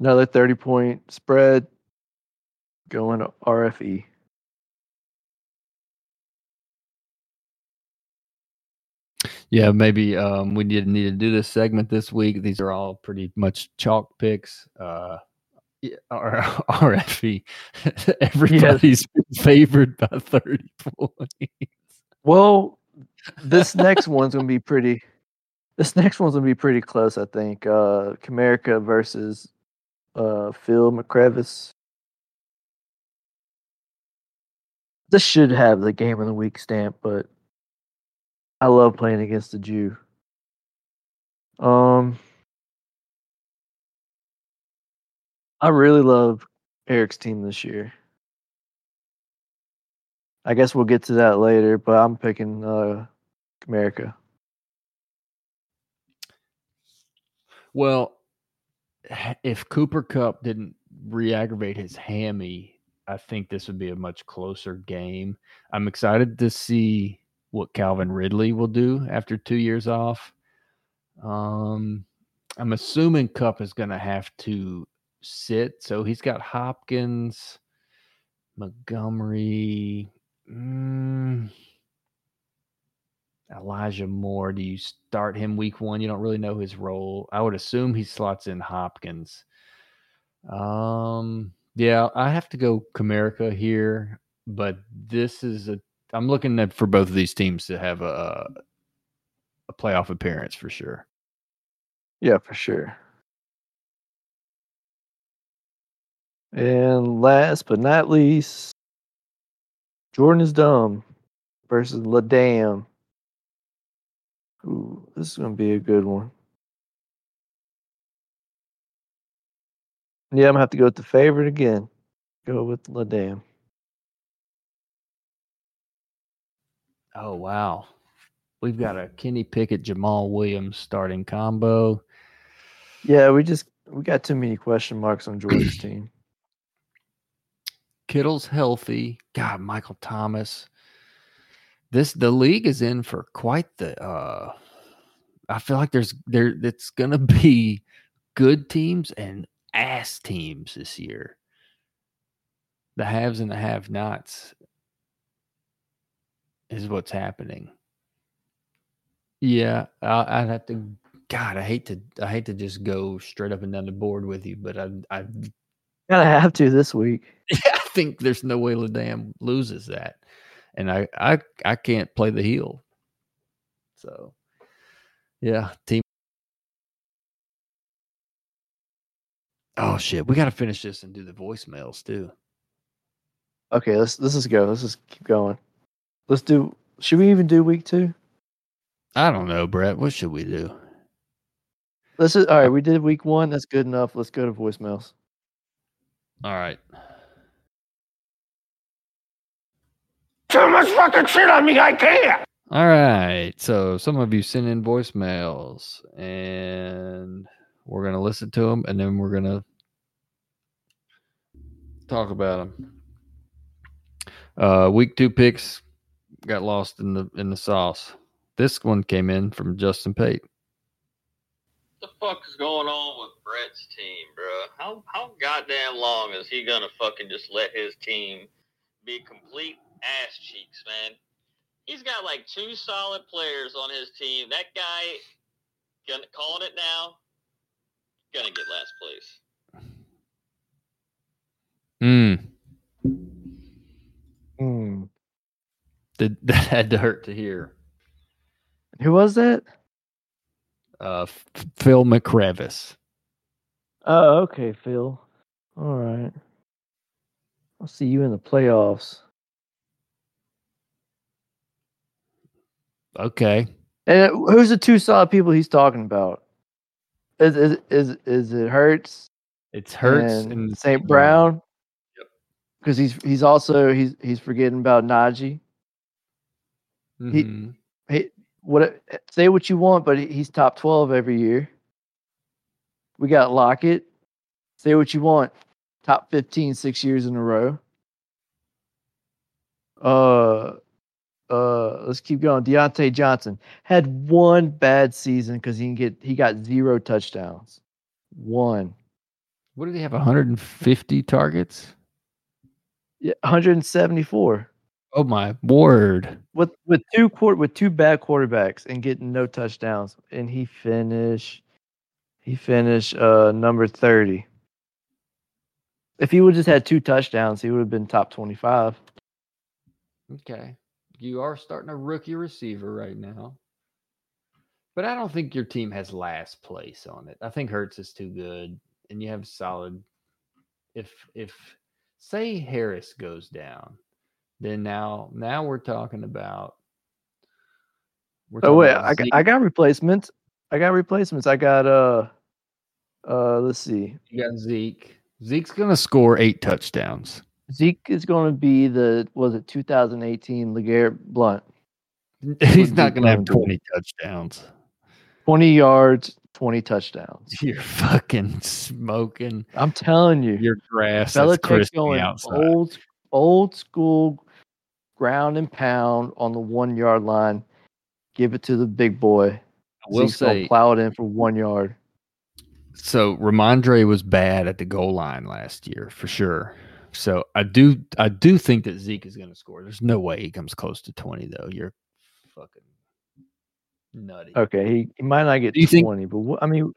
[SPEAKER 3] another thirty point spread. Going to. RFE.
[SPEAKER 1] Yeah, maybe um, we didn't need to do this segment this week. These are all pretty much chalk picks. Uh, yeah, R- RFE. Everybody's favored by 30 points.
[SPEAKER 3] Well, this next one's gonna be pretty. This next one's gonna be pretty close, I think. Uh, Comerica versus uh Phil McCrevis. This should have the game of the week stamp, but I love playing against the Jew. Um, I really love Eric's team this year. I guess we'll get to that later, but I'm picking uh America.
[SPEAKER 1] Well, if Cooper Kupp didn't re-aggravate his hammy, I think this would be a much closer game. I'm excited to see what Calvin Ridley will do after two years off. Um, I'm assuming Kupp is going to have to sit, so he's got Hopkins, Montgomery, mm, Elijah Moore. Do you start him week one? You don't really know his role. I would assume he slots in Hopkins. Um, yeah, I have to go Comerica here, but this is a. I'm looking at for both of these teams to have a a playoff appearance for sure.
[SPEAKER 3] Yeah, for sure. And last but not least, Jordan is dumb versus LaDam. Ooh, this is gonna be a good one. Yeah, I'm gonna have to go with the favorite again. Go with LaDam.
[SPEAKER 1] Oh wow, we've got a Kenny Pickett, Jamaal Williams starting combo.
[SPEAKER 3] Yeah, we just we got too many question marks on Georgia's team.
[SPEAKER 1] Kittle's healthy. God, Michael Thomas. This the league is in for quite the uh I feel like there's there it's gonna be good teams and ass teams this year. The haves and the have nots is what's happening. Yeah, I, I'd have to. God, I hate to. I hate to just go straight up and down the board with you, but I, I,
[SPEAKER 3] Gotta have to this week.
[SPEAKER 1] I think there's no way Ladam loses that, and I, I, I can't play the heel. So, yeah, team. Oh shit, we got to finish this and do the voicemails too.
[SPEAKER 3] Okay, let's let's just go. Let's just keep going. Let's do. Should we even do week two?
[SPEAKER 1] I don't know, Brett. What should we do?
[SPEAKER 3] Let's just, all right. Uh we did week one. That's good enough. Let's go to voicemails.
[SPEAKER 1] All right.
[SPEAKER 4] Too much fucking shit on me, I can't.
[SPEAKER 1] All right. So some of you send in voicemails and we're going to listen to them and then we're going to talk about them. Uh, week two picks got lost in the in the sauce. This one came in from Justin Pate.
[SPEAKER 7] What the fuck is going on with Brett's team, bro? How how goddamn long is he gonna fucking just let his team be complete ass cheeks, man? He's got like two solid players on his team. That guy, gonna calling it now, gonna get last place.
[SPEAKER 1] Mm.
[SPEAKER 3] Hmm.
[SPEAKER 1] Did, that had to hurt to hear.
[SPEAKER 3] Who was that?
[SPEAKER 1] Uh, F- Phil McCrevis.
[SPEAKER 3] Oh, okay, Phil. All right. I'll see you in the playoffs.
[SPEAKER 1] Okay.
[SPEAKER 3] And who's the two solid people he's talking about? Is is is is it Hurts
[SPEAKER 1] It's Hurts
[SPEAKER 3] and,
[SPEAKER 1] and
[SPEAKER 3] St. Brown? Yep. Because he's he's also he's he's forgetting about Najee. he-
[SPEAKER 1] Mhm.
[SPEAKER 3] Hey, what say what you want, but he's top twelve every year. We got Lockett. Say what you want, top 15 six years in a row. Uh, uh, let's keep going. Diontae Johnson had one bad season because he can get he got zero touchdowns. One.
[SPEAKER 1] What did he have? 150 targets?
[SPEAKER 3] Yeah, 174
[SPEAKER 1] Oh my word!
[SPEAKER 3] with with two court with two bad quarterbacks and getting no touchdowns, and he finished he finished uh number 30. If he would just had two touchdowns, he would have been top 25.
[SPEAKER 1] Okay, you are starting a rookie receiver right now, but I don't think your team has last place on it. I think Hurts is too good, and you have solid. If if say Harris goes down, then now now we're talking about. We're
[SPEAKER 3] Oh wait,
[SPEAKER 1] about
[SPEAKER 3] I got, I got replacements. I got replacements. I got uh uh let's see.
[SPEAKER 1] You got Zeke. Zeke's gonna score eight touchdowns.
[SPEAKER 3] Zeke is going to be the was it 2018 LeGarrette Blount.
[SPEAKER 1] He's not gonna have
[SPEAKER 3] gonna
[SPEAKER 1] twenty touchdowns.
[SPEAKER 3] 20 yards, 20 touchdowns.
[SPEAKER 1] You're fucking smoking
[SPEAKER 3] I'm telling you.
[SPEAKER 1] your grass. That's
[SPEAKER 3] Belichick's
[SPEAKER 1] crispy
[SPEAKER 3] going
[SPEAKER 1] outside.
[SPEAKER 3] old old school ground and pound on the 1 yard line. Give it to the big boy.
[SPEAKER 1] I will
[SPEAKER 3] Zeke's
[SPEAKER 1] say
[SPEAKER 3] plow it in for 1 yard.
[SPEAKER 1] so. Rhamondre was bad at the goal line last year for sure. So I do, I do think that Zeke is going to score. There's no way he comes close to twenty though. You're fucking nutty.
[SPEAKER 3] Okay, he, he might not get
[SPEAKER 1] Do you think-
[SPEAKER 3] 20, but what, I mean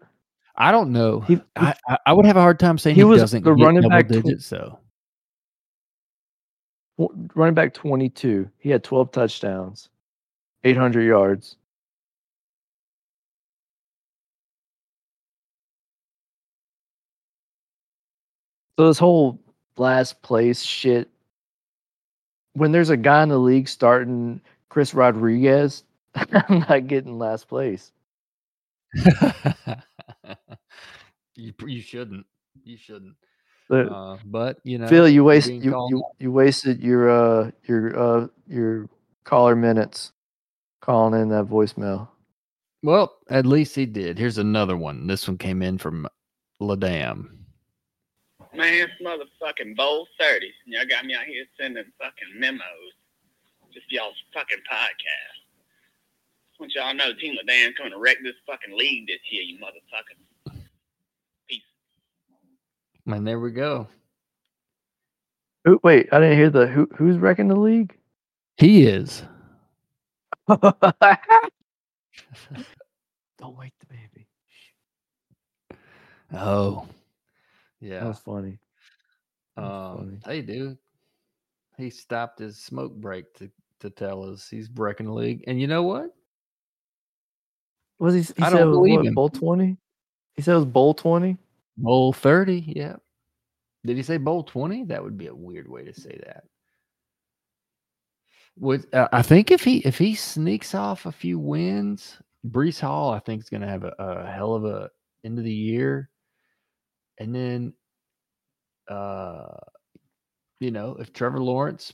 [SPEAKER 1] I don't know.
[SPEAKER 3] He-
[SPEAKER 1] I, I would have a hard time saying
[SPEAKER 3] he
[SPEAKER 1] he,
[SPEAKER 3] was
[SPEAKER 1] doesn't
[SPEAKER 3] the
[SPEAKER 1] get
[SPEAKER 3] running back tw-
[SPEAKER 1] digits. So
[SPEAKER 3] running back 22. He had 12 touchdowns, 800 yards. So this whole last place shit. When there's a guy in the league starting Chris Rodriguez, I'm not getting last place.
[SPEAKER 1] you you shouldn't. You shouldn't.
[SPEAKER 3] But
[SPEAKER 1] Uh, but you know,
[SPEAKER 3] Phil, you waste
[SPEAKER 1] being
[SPEAKER 3] you, you you wasted your uh your uh your caller minutes calling in that voicemail.
[SPEAKER 1] Well, at least he did. Here's another one. This one came in from Ladam.
[SPEAKER 8] Man, it's motherfucking bowl 30s. Y'all got me out here sending fucking memos. Just y'all's fucking podcast. Just want y'all know Team Dan coming to wreck this fucking league this year, you motherfuckers. Peace.
[SPEAKER 1] And there we go.
[SPEAKER 3] Who, wait, I didn't hear the who. Who's wrecking the league?
[SPEAKER 1] He is.
[SPEAKER 3] Don't wake the baby.
[SPEAKER 1] Oh.
[SPEAKER 3] That
[SPEAKER 1] Yeah.
[SPEAKER 3] was funny. That's
[SPEAKER 1] Um,
[SPEAKER 3] funny.
[SPEAKER 1] hey, dude. He stopped his smoke break to, to tell us he's breaking the league. And you know what?
[SPEAKER 3] Was he? He
[SPEAKER 1] I
[SPEAKER 3] said
[SPEAKER 1] don't
[SPEAKER 3] was
[SPEAKER 1] believe
[SPEAKER 3] what,
[SPEAKER 1] him.
[SPEAKER 3] bowl twenty. He said it was bowl twenty.
[SPEAKER 1] Bowl 30. Yeah. Did he say bowl 20? That would be a weird way to say that. Would uh, I think if he if he sneaks off a few wins, Breece Hall I think is going to have a, a hell of a end of the year, and then, uh, you know, if Trevor Lawrence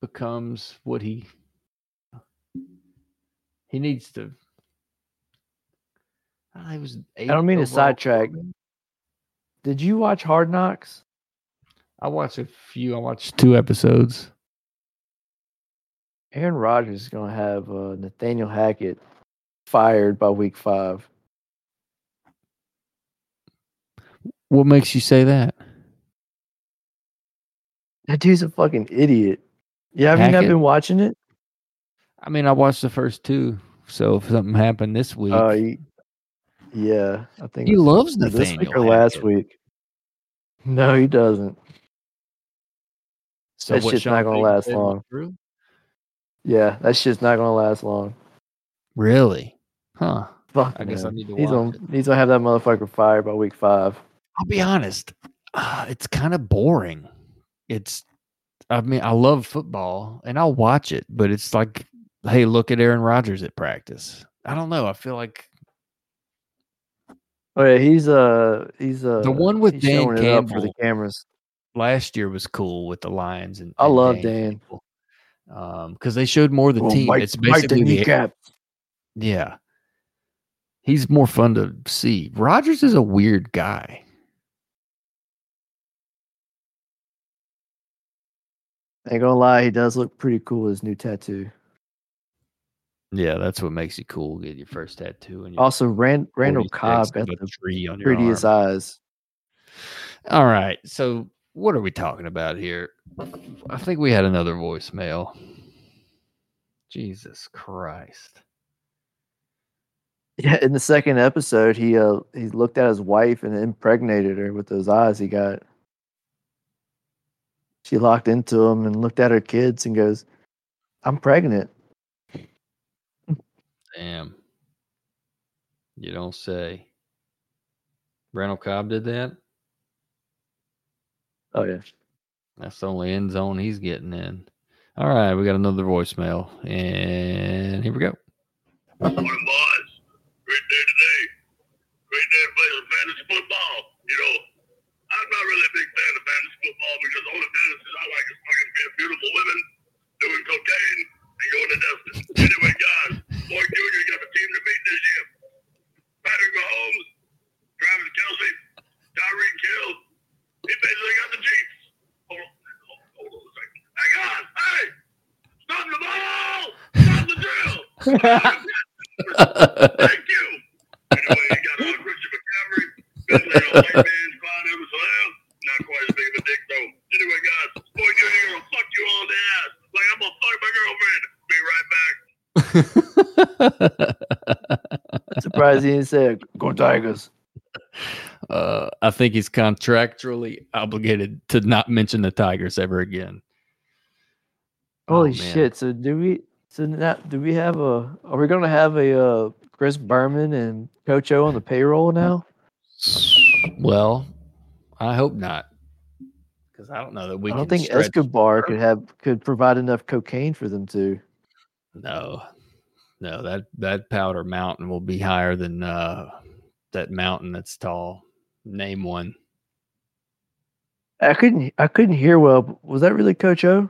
[SPEAKER 1] becomes what he he needs to. I was.
[SPEAKER 3] I don't mean to sidetrack. Did you watch Hard Knocks?
[SPEAKER 1] I watched a few. I watched two episodes.
[SPEAKER 3] Aaron Rodgers is going to have uh, Nathaniel Hackett fired by week five.
[SPEAKER 1] What makes you say that?
[SPEAKER 3] That dude's a fucking idiot. Yeah, have you not
[SPEAKER 1] Hackett?
[SPEAKER 3] been watching it?
[SPEAKER 1] I mean, I watched the first two. So if something happened this week,
[SPEAKER 3] Uh, he, yeah, I think
[SPEAKER 1] he loves
[SPEAKER 3] this week or last week. No, he doesn't.
[SPEAKER 1] So
[SPEAKER 3] That shit's not gonna last long. Yeah, that shit's not gonna last long.
[SPEAKER 1] Really? Huh?
[SPEAKER 3] Fuck.
[SPEAKER 1] I guess I need to
[SPEAKER 3] He's
[SPEAKER 1] watch
[SPEAKER 3] gonna he's gonna have that motherfucker fired by week five.
[SPEAKER 1] I'll be honest. Uh, it's kind of boring. It's. I mean, I love football and I'll watch it, but it's like, hey, look at Aaron Rodgers at practice. I don't know. I feel like
[SPEAKER 3] Oh yeah, he's uh he's uh
[SPEAKER 1] the one with Dan
[SPEAKER 3] up for the cameras.
[SPEAKER 1] last year was cool with the Lions and
[SPEAKER 3] I love Dan.
[SPEAKER 1] Campbell. Um, because they showed more the
[SPEAKER 3] Well,
[SPEAKER 1] team.
[SPEAKER 3] bite-
[SPEAKER 1] it's basically the,
[SPEAKER 3] kneecap.
[SPEAKER 1] yeah. He's more fun to see. Rodgers is a weird guy.
[SPEAKER 3] Ain't gonna lie, he does look pretty cool with his new tattoo.
[SPEAKER 1] Yeah, that's what makes you cool. Get your first tattoo and
[SPEAKER 3] Also, Rand, Randall
[SPEAKER 1] 46
[SPEAKER 3] Cobb got the
[SPEAKER 1] tree on your
[SPEAKER 3] prettiest
[SPEAKER 1] arm.
[SPEAKER 3] eyes.
[SPEAKER 1] All right. So what are we talking about here? I think we had another voicemail. Jesus Christ.
[SPEAKER 3] Yeah, in the second episode, he uh he looked at his wife and impregnated her with those eyes he got. She locked into him and looked at her kids and goes, "I'm pregnant."
[SPEAKER 1] Damn. You don't say. Randall Cobb did that?
[SPEAKER 3] Oh yeah.
[SPEAKER 1] That's the only end zone he's getting in. All right, we got another voicemail. And here we go.
[SPEAKER 9] Morning, boys. Great day today. Great day to play some fantasy football. You know, I'm not really a big fan of fantasy football because the only fantasies I like is fucking being beautiful women, doing cocaine, and going to Destin. Anyway, guys, Boy Jr. got a team to beat this year. Patrick Mahomes, Travis Kelce, Tyreek Hill. He basically got the Chiefs. Hold on, hold, hold on a second. Hey, guys, hey! Stop the ball! Stop the drill! Thank you. Anyway, you got uh, Christian McCaffrey, Bentley, you know, white man, Clyde Edwards Helaire. Not quite as big of a dick, though. Anyway, guys, boy, you're gonna fuck you all the ass. Like, I'm gonna fuck my girlfriend. Be right back.
[SPEAKER 3] Surprised he didn't say. Go Tigers.
[SPEAKER 1] uh, I think he's contractually obligated to not mention the Tigers ever again.
[SPEAKER 3] Holy
[SPEAKER 1] Oh,
[SPEAKER 3] shit! So do we? So now do we have a? Are we gonna have a uh, Chris Berman and Coach O on the payroll now?
[SPEAKER 1] Well, I hope not. Because I don't know that we
[SPEAKER 3] I don't
[SPEAKER 1] can
[SPEAKER 3] think Escobar could have could provide enough cocaine for them to.
[SPEAKER 1] No, no, that that powder mountain will be higher than uh, that mountain that's tall. Name one.
[SPEAKER 3] I couldn't. I couldn't hear well. Was that really Coach O?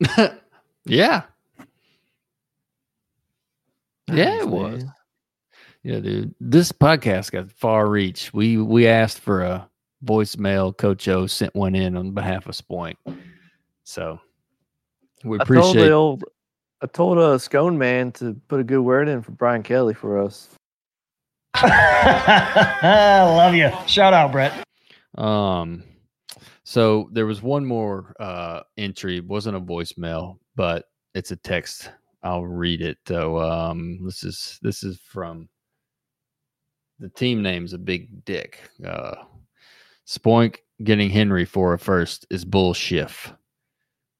[SPEAKER 1] yeah, Yeah, it was.
[SPEAKER 3] man.
[SPEAKER 1] Yeah, dude. This podcast got far reach. We we asked for a voicemail. Coach O sent one in on behalf of Spoink. So we
[SPEAKER 3] I told
[SPEAKER 1] appreciate
[SPEAKER 3] the old, I told uh, Scone Man to put a good word in for Brian Kelly for us.
[SPEAKER 2] Love you. Shout out, Brett.
[SPEAKER 1] Um, so there was one more uh entry. It wasn't a voicemail, but it's a text. I'll read it though. Um, this is this is from the team name's a big dick. Uh, Spoink getting Henry for a first is bullshit.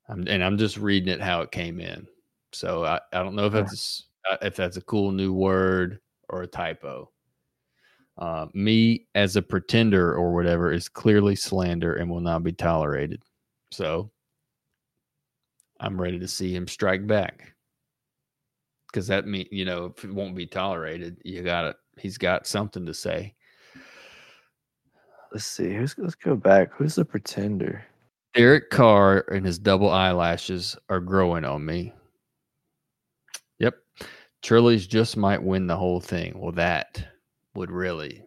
[SPEAKER 1] I'm, and I'm just reading it how it came in. So I, I don't know if that's uh, if that's a cool new word or a typo. Uh, me as a pretender or whatever is clearly slander and will not be tolerated. So I'm ready to see him strike back. Because that mean you know if it won't be tolerated, you got it. He's got something to say.
[SPEAKER 3] Let's see. Who's let's go back. Who's the pretender?
[SPEAKER 1] Derek Carr and his double eyelashes are growing on me. Yep. Trillies just might win the whole thing. Well, that would really.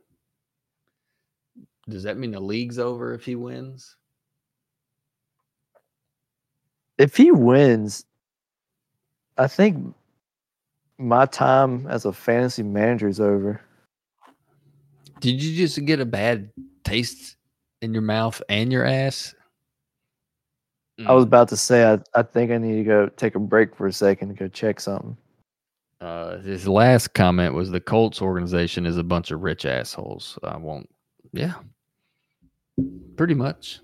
[SPEAKER 1] Does that mean the league's over if he wins?
[SPEAKER 3] If he wins, I think my time as a fantasy manager is over.
[SPEAKER 1] Did you just get a bad taste in your mouth and your ass?
[SPEAKER 3] I was about to say I, I think I need to go take a break for a second to go check something.
[SPEAKER 1] Uh, his last comment was the Colts organization is a bunch of rich assholes. I won't. Yeah, pretty much.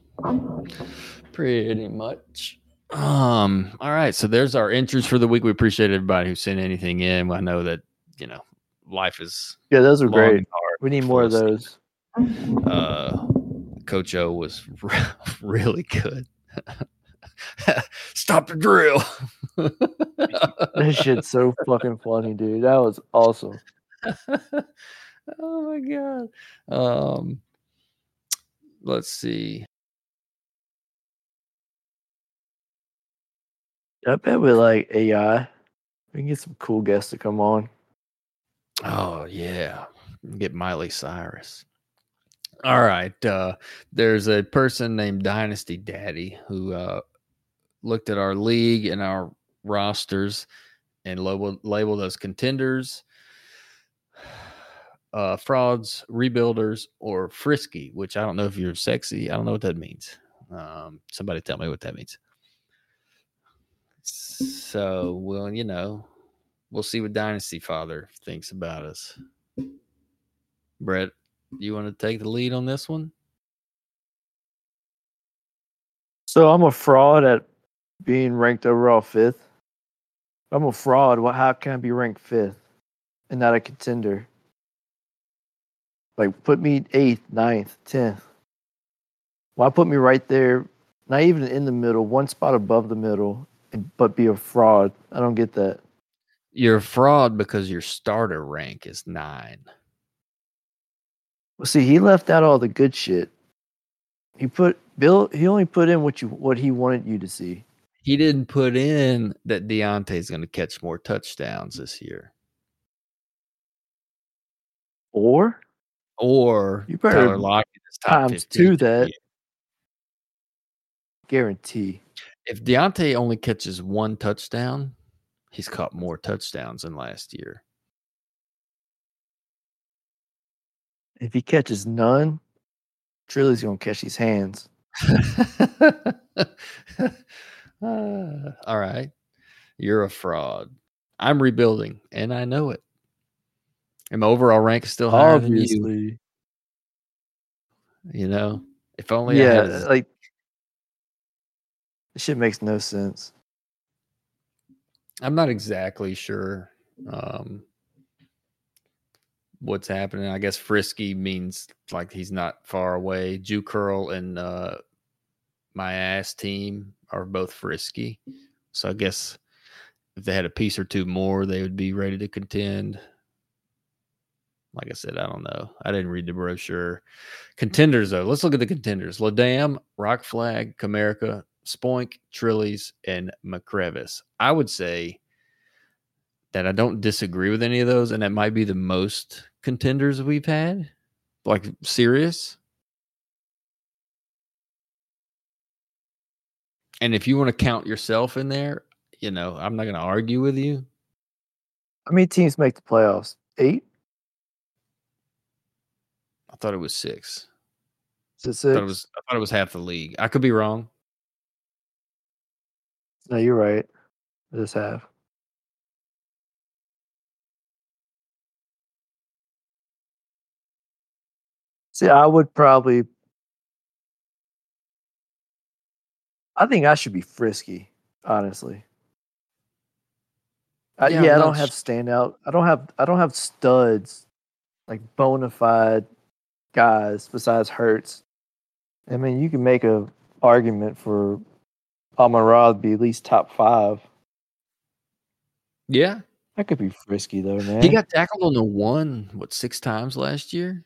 [SPEAKER 1] Pretty much. Um. All right. So there's our entries for the week. We appreciate everybody who sent anything in. I know that you know life is
[SPEAKER 3] Yeah, those are great. We need more of those.
[SPEAKER 1] Uh, Coach O was really good. Stop the drill.
[SPEAKER 3] That shit's so fucking funny, dude. That was awesome.
[SPEAKER 1] oh my god. Um let's see.
[SPEAKER 3] I bet with like AI, we can get some cool guests to come on.
[SPEAKER 1] Oh yeah. Get Miley Cyrus. All right. Uh there's a person named Dynasty Daddy who uh looked at our league and our rosters and labeled labeled us contenders, uh frauds, rebuilders, or frisky, which I don't know if you're sexy. I don't know what that means. Um somebody tell me what that means. So well, you know, we'll see what Dynasty Father thinks about us. Brett, you want to take the lead on this one?
[SPEAKER 3] So I'm a fraud at being ranked overall fifth. I'm a fraud. Well, how can I be ranked fifth and not a contender? Like, put me eighth, ninth, tenth. Why put me right there, not even in the middle, one spot above the middle, but be a fraud? I don't get that.
[SPEAKER 1] You're a fraud because your starter rank is nine.
[SPEAKER 3] Well, see, he left out all the good shit. He put Bill. He only put in what you what he wanted you to see.
[SPEAKER 1] He didn't put in that Diontae's going to catch more touchdowns this year,
[SPEAKER 3] Or
[SPEAKER 1] or
[SPEAKER 3] You better
[SPEAKER 1] Tyler Lockett is top
[SPEAKER 3] times
[SPEAKER 1] 15
[SPEAKER 3] two that.
[SPEAKER 1] year.
[SPEAKER 3] guarantee.
[SPEAKER 1] If Diontae only catches one touchdown, he's caught more touchdowns than last year.
[SPEAKER 3] If he catches none, Trilly's gonna catch his hands.
[SPEAKER 1] Uh, all right. You're a fraud. I'm rebuilding, and I know it. And my overall rank is still higher than you. You know, if only I
[SPEAKER 3] yeah.
[SPEAKER 1] had
[SPEAKER 3] Like this shit makes no sense.
[SPEAKER 1] I'm not exactly sure um, what's happening. I guess frisky means like he's not far away. Jew curl and uh, my ass team are both frisky, so I guess if they had a piece or two more, they would be ready to contend. Like I said, I don't know. I didn't read the brochure. Contenders though, let's look at the contenders: Ladam, Rock Flag, Comerica, Spoink, Trillies, and McCrevis. I would say that I don't disagree with any of those, and that might be the most contenders we've had, like serious. And if you want to count yourself in there, you know, I'm not going to argue with you.
[SPEAKER 3] How many teams make the playoffs? Eight?
[SPEAKER 1] I thought it was six.
[SPEAKER 3] Is it
[SPEAKER 1] I thought it was. I thought it was half the league. I could be wrong.
[SPEAKER 3] No, you're right. I just have. See, I would probably. I think I should be frisky, honestly. Uh,
[SPEAKER 1] Yeah,
[SPEAKER 3] yeah, I don't have standout. I don't have. I don't have studs, like bona fide guys besides Hurts. I mean, you can make a argument for Amon Ra to be at least top five.
[SPEAKER 1] Yeah,
[SPEAKER 3] That could be frisky though, man.
[SPEAKER 1] he got tackled on the one what six times last year.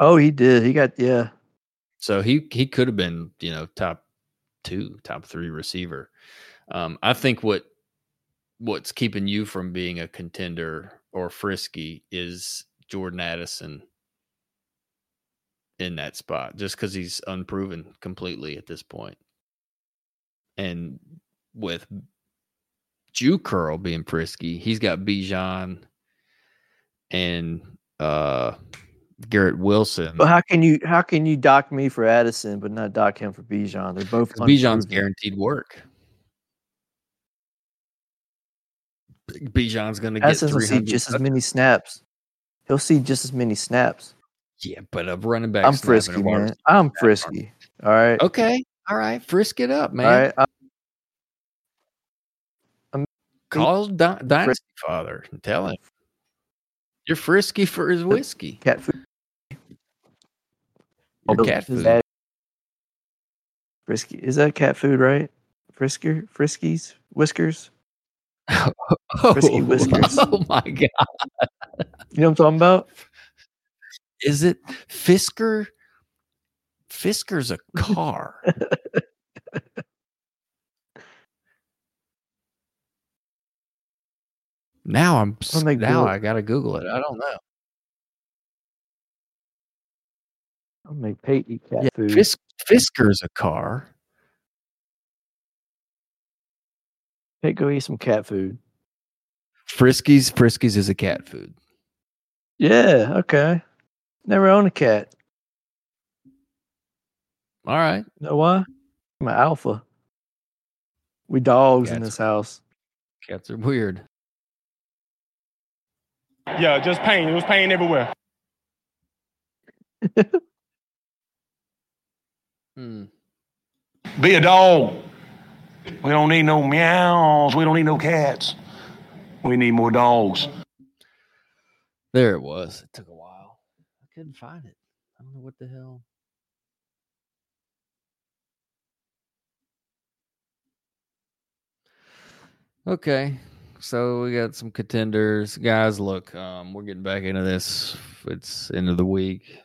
[SPEAKER 3] oh, he did. He got yeah.
[SPEAKER 1] So he he could have been, you know, top two, top three receiver. Um, I think what what's keeping you from being a contender or frisky is Jordan Addison in that spot, just because he's unproven completely at this point. And with Jew Curl being frisky, he's got Bijan and uh Garrett Wilson.
[SPEAKER 3] But how can you how can you dock me for Addison but not dock him for Bijan? They're both
[SPEAKER 1] Bijan's guaranteed work. Bijan's going to get
[SPEAKER 3] Addison's will see
[SPEAKER 1] 300
[SPEAKER 3] just as many snaps. He'll see just as many snaps.
[SPEAKER 1] Yeah, but a running back.
[SPEAKER 3] I'm frisky, man. I'm frisky. All right.
[SPEAKER 1] Okay, all right, frisk it up, man.
[SPEAKER 3] All right. Um, I-
[SPEAKER 1] Call Di- Dynasty Father and tell him you're frisky for his whiskey
[SPEAKER 3] cat food.
[SPEAKER 1] or
[SPEAKER 3] Is
[SPEAKER 1] cat food.
[SPEAKER 3] that- Frisky. Is that cat food, right? Frisker, Friskies, Whiskers. Frisky oh, whiskers.
[SPEAKER 1] Oh my god,
[SPEAKER 3] You know what I'm talking about?
[SPEAKER 1] Is it Fisker? Fisker's a car. now I'm s-
[SPEAKER 3] I'll make
[SPEAKER 1] now
[SPEAKER 3] Bill-
[SPEAKER 1] I gotta Google it. I don't know.
[SPEAKER 3] I'll make Pate eat cat
[SPEAKER 1] Yeah,
[SPEAKER 3] food.
[SPEAKER 1] Fisk, Fisker's a car.
[SPEAKER 3] Pate, go eat some cat food.
[SPEAKER 1] Friskies, Friskies is a cat food.
[SPEAKER 3] Yeah. Okay. Never owned a cat.
[SPEAKER 1] All right.
[SPEAKER 3] know why? I'm an alpha. We dogs in this house.
[SPEAKER 1] Cats are weird.
[SPEAKER 10] Yeah, just pain. It was pain everywhere.
[SPEAKER 1] Hmm.
[SPEAKER 5] Be a dog. We don't need no meows. We don't need no cats. We need more dogs.
[SPEAKER 1] There it was. It took a while. I couldn't find it. I don't know what the hell. Okay. So we got some contenders. Guys, look, um, we're getting back into this. It's end of the week.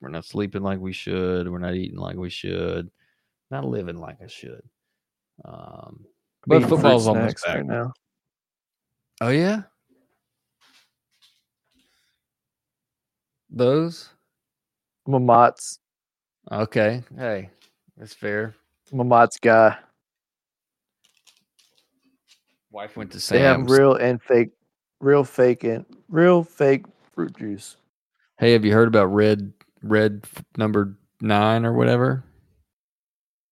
[SPEAKER 1] We're not sleeping like we should. We're not eating like we should. Not living like I should. Um, but football's almost
[SPEAKER 3] snacks
[SPEAKER 1] back.
[SPEAKER 3] right now.
[SPEAKER 1] Oh yeah. Those?
[SPEAKER 3] I'm a Mott's.
[SPEAKER 1] Okay. Hey, that's fair.
[SPEAKER 3] I'm a Mott's guy.
[SPEAKER 1] Wife went to Sam's.
[SPEAKER 3] They have real and fake, real fake and real fake fruit juice.
[SPEAKER 1] hey, have you heard about red red number nine or whatever?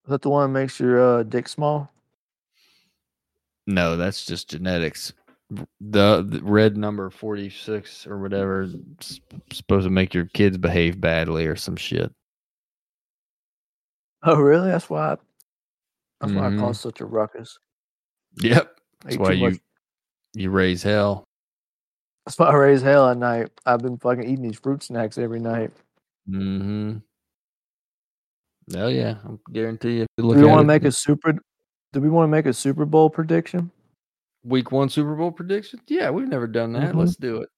[SPEAKER 3] Is that the one that makes your uh, dick small?
[SPEAKER 1] No, that's just genetics. The, the red number forty six or whatever is supposed to make your kids behave badly or some shit.
[SPEAKER 3] Oh, really? That's why. I, That's why I
[SPEAKER 1] Mhm.
[SPEAKER 3] cause such a ruckus.
[SPEAKER 1] Yep. That's why you
[SPEAKER 3] much-
[SPEAKER 1] you raise hell.
[SPEAKER 3] That's why I raise hell at night. I've been fucking eating these fruit snacks every night.
[SPEAKER 1] Mm-hmm. Oh yeah, I guarantee you.
[SPEAKER 3] Do we want to make a super? Do we want to make a Super Bowl prediction?
[SPEAKER 1] Week one Super Bowl prediction? Yeah, we've never done that.
[SPEAKER 3] Mhm.
[SPEAKER 1] Let's do it.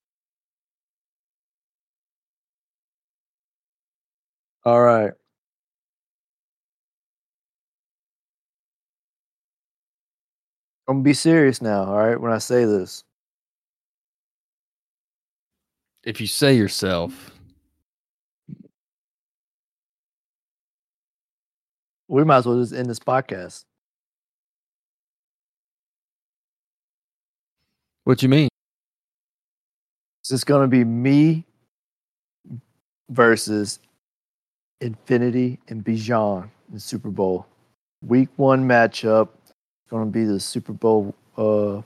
[SPEAKER 3] All right. I'm gonna be serious now, all right, when I say this.
[SPEAKER 1] If you say yourself,
[SPEAKER 3] We might as well just end this podcast.
[SPEAKER 1] What you mean?
[SPEAKER 3] It's just gonna be me versus Infinity and Bijan in the Super Bowl. Week one matchup. It's Gonna be the Super Bowl uh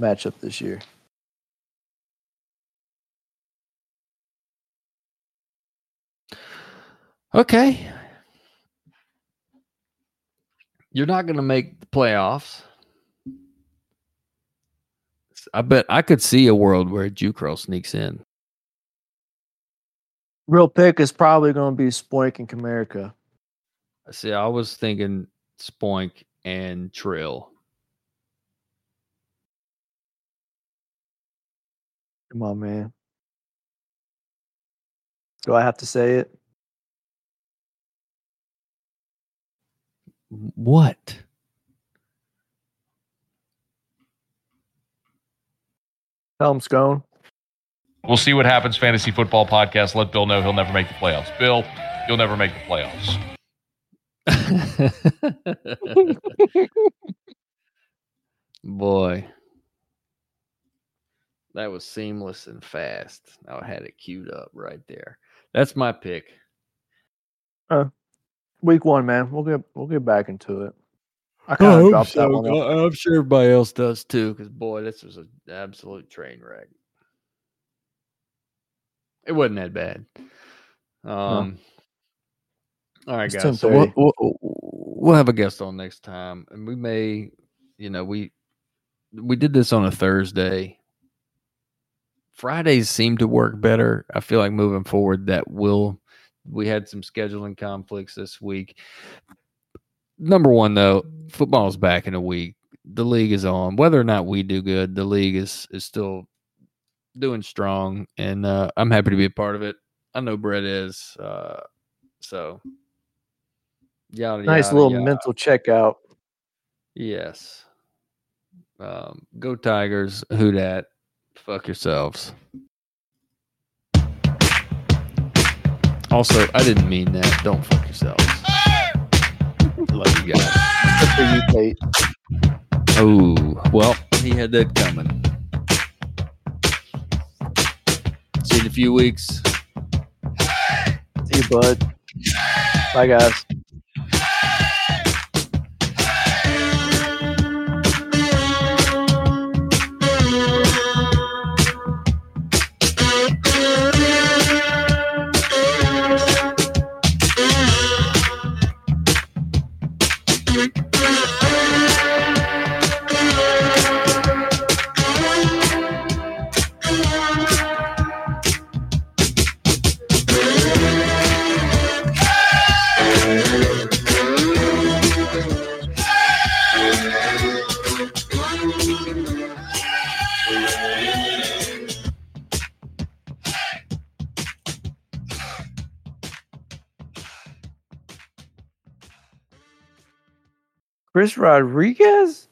[SPEAKER 3] matchup this year.
[SPEAKER 1] Okay. You're not going to make the playoffs. I bet I could see a world where Jucro sneaks in.
[SPEAKER 3] Real pick is probably gonna be Spoink and Comerica.
[SPEAKER 1] See, I was thinking Spoink and Trill.
[SPEAKER 3] Come on, man. Do I have to say it?
[SPEAKER 1] What?
[SPEAKER 3] Tell him Scone.
[SPEAKER 11] We'll see what happens. Fantasy Football Podcast. Let Bill know he'll never make the playoffs. Bill, you'll never make the playoffs.
[SPEAKER 1] Boy. That was seamless and fast. I had it queued up right there. That's my pick.
[SPEAKER 3] Uh, Week one, man. We'll get we'll get back into it. I
[SPEAKER 1] I
[SPEAKER 3] kind of
[SPEAKER 1] hope
[SPEAKER 3] dropped that
[SPEAKER 1] so.
[SPEAKER 3] one. off.
[SPEAKER 1] I- I'm sure everybody else does too. Because boy, this was an absolute train wreck. It wasn't that bad. Um. All right,
[SPEAKER 3] It's
[SPEAKER 1] guys. So we'll, we'll we'll have a guest on next time, and we may, you know, we we did this on a Thursday. Fridays seem to work better. I feel like moving forward that will. We had some scheduling conflicts this week. Number one, though, football's back in a week. The league is on. Whether or not we do good, the league is is still doing strong, and uh, I'm happy to be a part of it. I know Brett is. Uh, so, yada,
[SPEAKER 3] Nice
[SPEAKER 1] yada,
[SPEAKER 3] little
[SPEAKER 1] yada.
[SPEAKER 3] mental checkout.
[SPEAKER 1] Yes. Um, go Tigers. Who dat? Fuck yourselves. Also, I didn't mean that. Don't fuck yourselves. Love you guys.
[SPEAKER 3] Except for you.
[SPEAKER 1] Oh, well, he had that coming. See you in a few weeks.
[SPEAKER 3] See you, bud. Bye, guys. Chris Rodriguez?